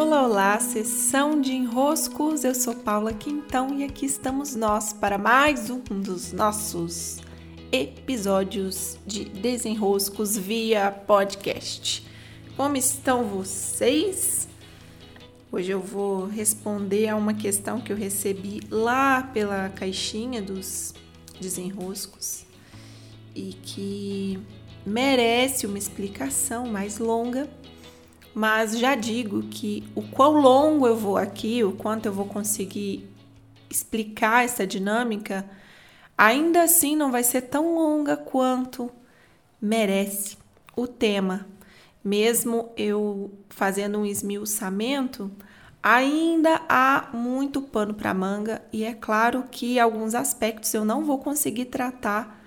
Olá, olá, sessão de enroscos. Eu sou Paula Quintão e aqui estamos nós para mais um dos nossos episódios de desenroscos via podcast. Como estão vocês? Hoje eu vou responder a uma questão que eu recebi lá pela caixinha dos desenroscos e que merece uma explicação mais longa, mas já digo que o quão longo eu vou aqui, o quanto eu vou conseguir explicar essa dinâmica, ainda assim não vai ser tão longa quanto merece o tema. Mesmo eu fazendo um esmiuçamento, ainda há muito pano para manga e é claro que alguns aspectos eu não vou conseguir tratar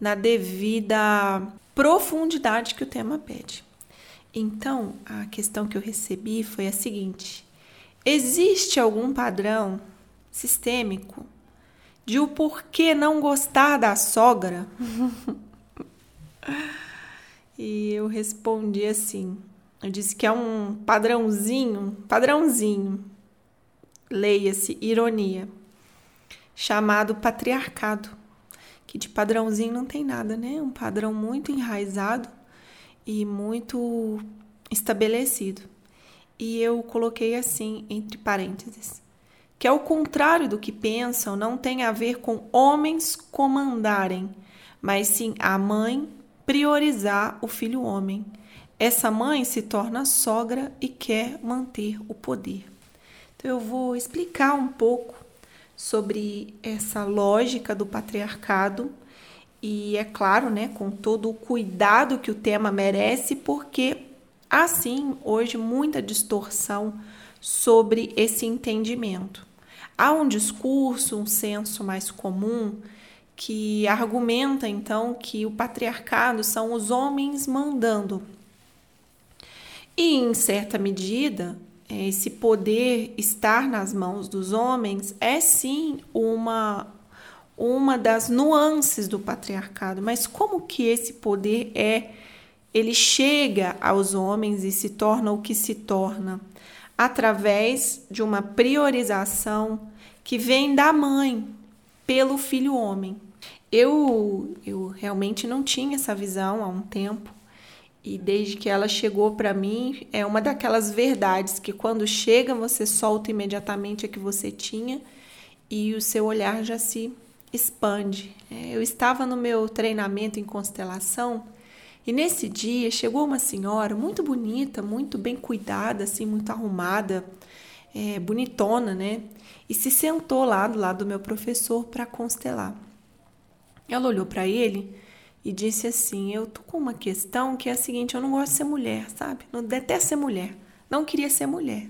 na devida profundidade que o tema pede. Então, a questão que eu recebi foi a seguinte: existe algum padrão sistêmico de o porquê não gostar da sogra? e eu respondi assim: eu disse que é um padrãozinho, padrãozinho, leia-se ironia, chamado patriarcado que de padrãozinho não tem nada, né? Um padrão muito enraizado e muito estabelecido. E eu coloquei assim, entre parênteses, que ao contrário do que pensam, não tem a ver com homens comandarem, mas sim a mãe priorizar o filho homem. Essa mãe se torna sogra e quer manter o poder. Então eu vou explicar um pouco sobre essa lógica do patriarcado e é claro, né, com todo o cuidado que o tema merece, porque há sim hoje muita distorção sobre esse entendimento. Há um discurso, um senso mais comum que argumenta então que o patriarcado são os homens mandando. E em certa medida, esse poder estar nas mãos dos homens é sim uma uma das nuances do patriarcado, mas como que esse poder é ele chega aos homens e se torna o que se torna? Através de uma priorização que vem da mãe pelo filho homem. Eu eu realmente não tinha essa visão há um tempo. E desde que ela chegou para mim, é uma daquelas verdades que quando chega você solta imediatamente a que você tinha e o seu olhar já se expande. É, eu estava no meu treinamento em constelação e nesse dia chegou uma senhora muito bonita, muito bem cuidada, assim, muito arrumada, é, bonitona, né? E se sentou lá do lado do meu professor para constelar. Ela olhou para ele e disse assim: Eu tô com uma questão que é a seguinte: eu não gosto de ser mulher, sabe? Não detesto ser mulher. Não queria ser mulher.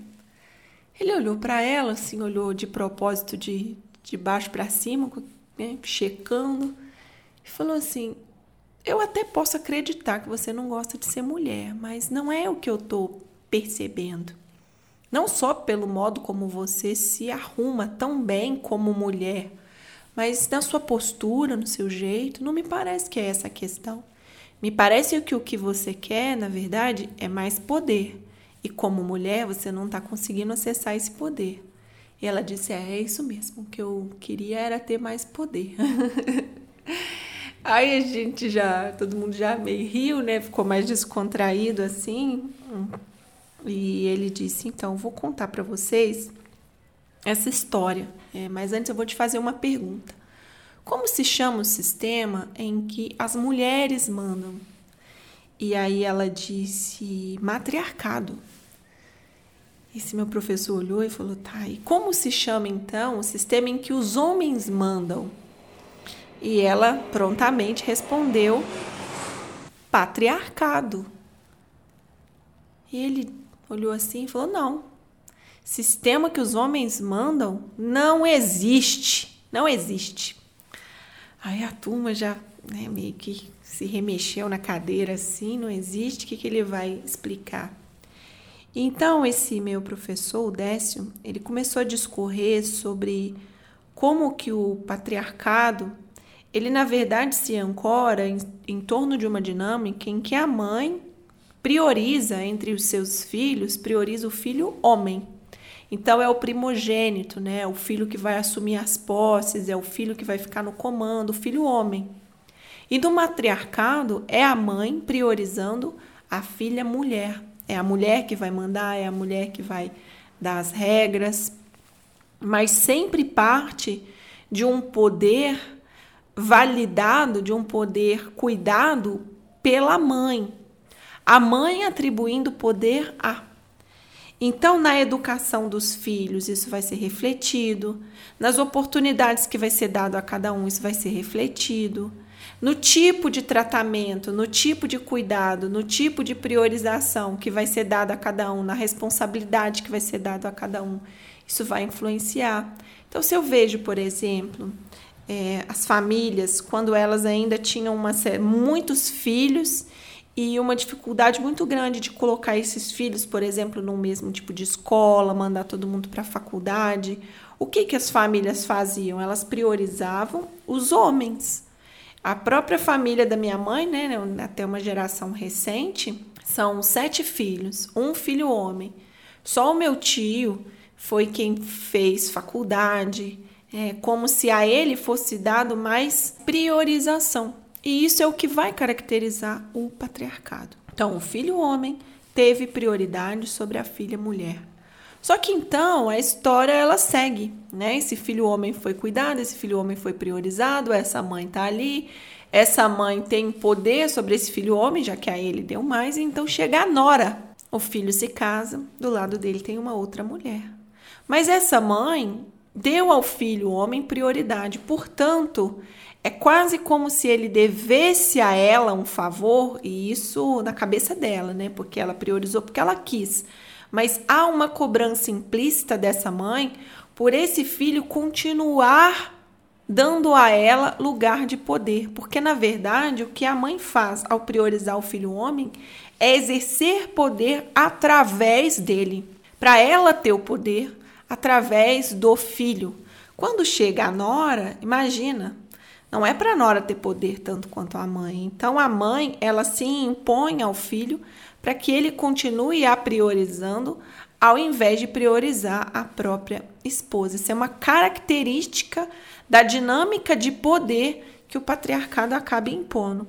Ele olhou para ela, assim, olhou de propósito de, de baixo para cima, né, checando, e falou assim: Eu até posso acreditar que você não gosta de ser mulher, mas não é o que eu tô percebendo. Não só pelo modo como você se arruma tão bem como mulher mas na sua postura, no seu jeito, não me parece que é essa a questão. Me parece que o que você quer, na verdade, é mais poder. E como mulher, você não está conseguindo acessar esse poder. E ela disse: É, é isso mesmo. O que eu queria era ter mais poder. Aí a gente já, todo mundo já meio riu, né? Ficou mais descontraído assim. E ele disse: Então, vou contar para vocês essa história. É, mas antes eu vou te fazer uma pergunta. Como se chama o sistema em que as mulheres mandam? E aí ela disse matriarcado. Esse meu professor olhou e falou: tá, e como se chama então o sistema em que os homens mandam? E ela prontamente respondeu: patriarcado. E ele olhou assim e falou: não, sistema que os homens mandam não existe. Não existe. Aí a turma já né, meio que se remexeu na cadeira assim, não existe, o que, que ele vai explicar? Então, esse meu professor, o Décio, ele começou a discorrer sobre como que o patriarcado, ele na verdade se ancora em, em torno de uma dinâmica em que a mãe prioriza entre os seus filhos, prioriza o filho homem. Então é o primogênito, né? O filho que vai assumir as posses, é o filho que vai ficar no comando, o filho homem. E do matriarcado é a mãe priorizando a filha mulher. É a mulher que vai mandar, é a mulher que vai dar as regras, mas sempre parte de um poder validado, de um poder cuidado pela mãe. A mãe atribuindo poder a. Então, na educação dos filhos, isso vai ser refletido, nas oportunidades que vai ser dado a cada um, isso vai ser refletido, no tipo de tratamento, no tipo de cuidado, no tipo de priorização que vai ser dado a cada um, na responsabilidade que vai ser dado a cada um, isso vai influenciar. Então, se eu vejo, por exemplo, é, as famílias, quando elas ainda tinham uma, muitos filhos e uma dificuldade muito grande de colocar esses filhos, por exemplo, no mesmo tipo de escola, mandar todo mundo para a faculdade, o que, que as famílias faziam? Elas priorizavam os homens. A própria família da minha mãe, né, até uma geração recente, são sete filhos, um filho homem. Só o meu tio foi quem fez faculdade, é, como se a ele fosse dado mais priorização. E isso é o que vai caracterizar o patriarcado. Então, o filho homem teve prioridade sobre a filha mulher. Só que então a história ela segue, né? Esse filho homem foi cuidado, esse filho homem foi priorizado, essa mãe tá ali, essa mãe tem poder sobre esse filho homem, já que a ele deu mais, então chega a nora. O filho se casa, do lado dele tem uma outra mulher. Mas essa mãe deu ao filho homem prioridade, portanto, é quase como se ele devesse a ela um favor, e isso na cabeça dela, né? Porque ela priorizou porque ela quis. Mas há uma cobrança implícita dessa mãe por esse filho continuar dando a ela lugar de poder, porque na verdade o que a mãe faz ao priorizar o filho homem é exercer poder através dele, para ela ter o poder, através do filho. Quando chega a nora, imagina, não é para a nora ter poder tanto quanto a mãe. Então a mãe, ela se impõe ao filho para que ele continue a priorizando ao invés de priorizar a própria esposa. Isso é uma característica da dinâmica de poder que o patriarcado acaba impondo.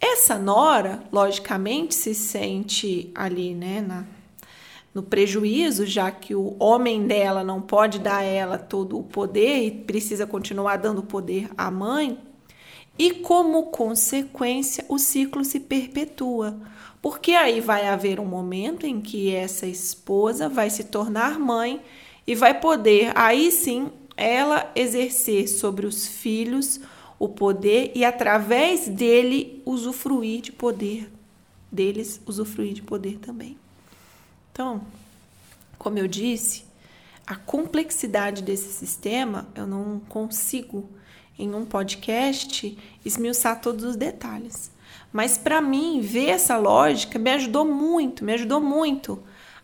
Essa nora, logicamente, se sente ali, né, na, no prejuízo, já que o homem dela não pode dar a ela todo o poder e precisa continuar dando poder à mãe, e como consequência o ciclo se perpetua, porque aí vai haver um momento em que essa esposa vai se tornar mãe e vai poder aí sim ela exercer sobre os filhos o poder e através dele usufruir de poder deles usufruir de poder também. Então, como eu disse, a complexidade desse sistema eu não consigo em um podcast esmiuçar todos os detalhes. Mas para mim, ver essa lógica me ajudou muito, me ajudou muito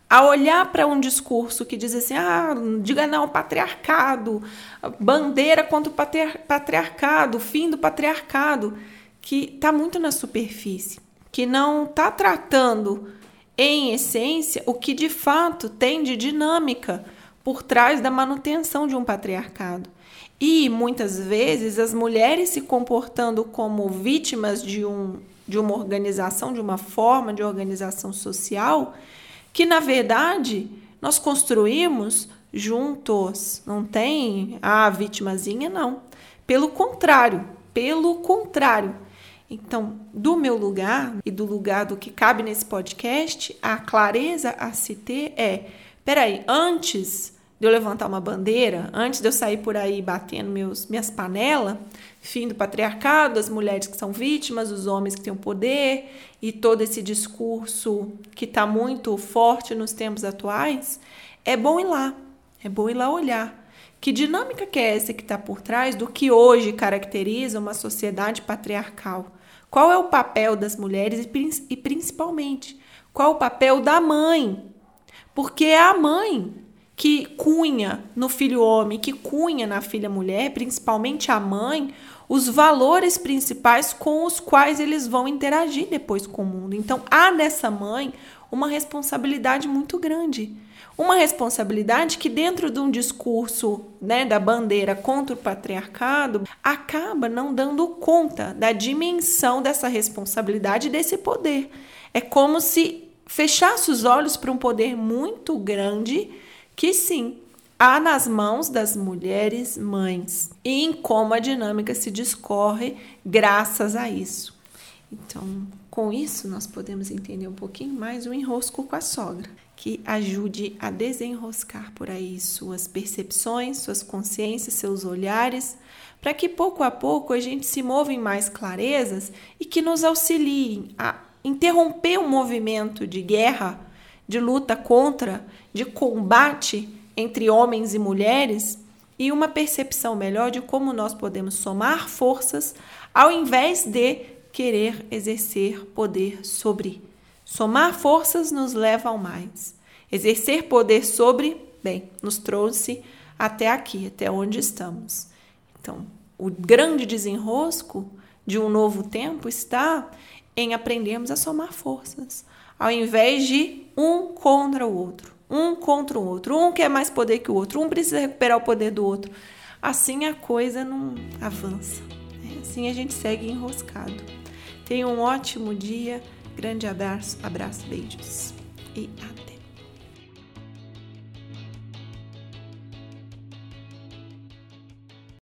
a olhar para um discurso que diz assim: ah, diga não patriarcado, bandeira contra o patriarcado, fim do patriarcado, que está muito na superfície, que não está tratando em essência, o que de fato tem de dinâmica por trás da manutenção de um patriarcado. E muitas vezes as mulheres se comportando como vítimas de, um, de uma organização, de uma forma de organização social, que na verdade nós construímos juntos. Não tem a ah, vitimazinha, não. Pelo contrário, pelo contrário, então, do meu lugar e do lugar do que cabe nesse podcast, a clareza a se ter é: peraí, antes de eu levantar uma bandeira, antes de eu sair por aí batendo meus, minhas panelas, fim do patriarcado, as mulheres que são vítimas, os homens que têm o poder e todo esse discurso que está muito forte nos tempos atuais, é bom ir lá, é bom ir lá olhar. Que dinâmica que é essa que está por trás do que hoje caracteriza uma sociedade patriarcal? Qual é o papel das mulheres e, principalmente, qual é o papel da mãe? Porque é a mãe que cunha no filho homem, que cunha na filha mulher, principalmente a mãe, os valores principais com os quais eles vão interagir depois com o mundo. Então, há nessa mãe uma responsabilidade muito grande. Uma responsabilidade que, dentro de um discurso né, da bandeira contra o patriarcado, acaba não dando conta da dimensão dessa responsabilidade e desse poder. É como se fechasse os olhos para um poder muito grande que, sim, há nas mãos das mulheres mães e em como a dinâmica se discorre graças a isso. Então, com isso, nós podemos entender um pouquinho mais o enrosco com a sogra, que ajude a desenroscar por aí suas percepções, suas consciências, seus olhares, para que pouco a pouco a gente se mova em mais clarezas e que nos auxiliem a interromper o movimento de guerra, de luta contra, de combate entre homens e mulheres e uma percepção melhor de como nós podemos somar forças ao invés de querer exercer poder sobre. Somar forças nos leva ao mais. Exercer poder sobre, bem, nos trouxe até aqui, até onde estamos. Então, o grande desenrosco de um novo tempo está em aprendermos a somar forças, ao invés de um contra o outro, um contra o outro, um quer mais poder que o outro, um precisa recuperar o poder do outro. Assim a coisa não avança. Né? Assim a gente segue enroscado. Tenha um ótimo dia. Grande abraço, abraço, beijos e até.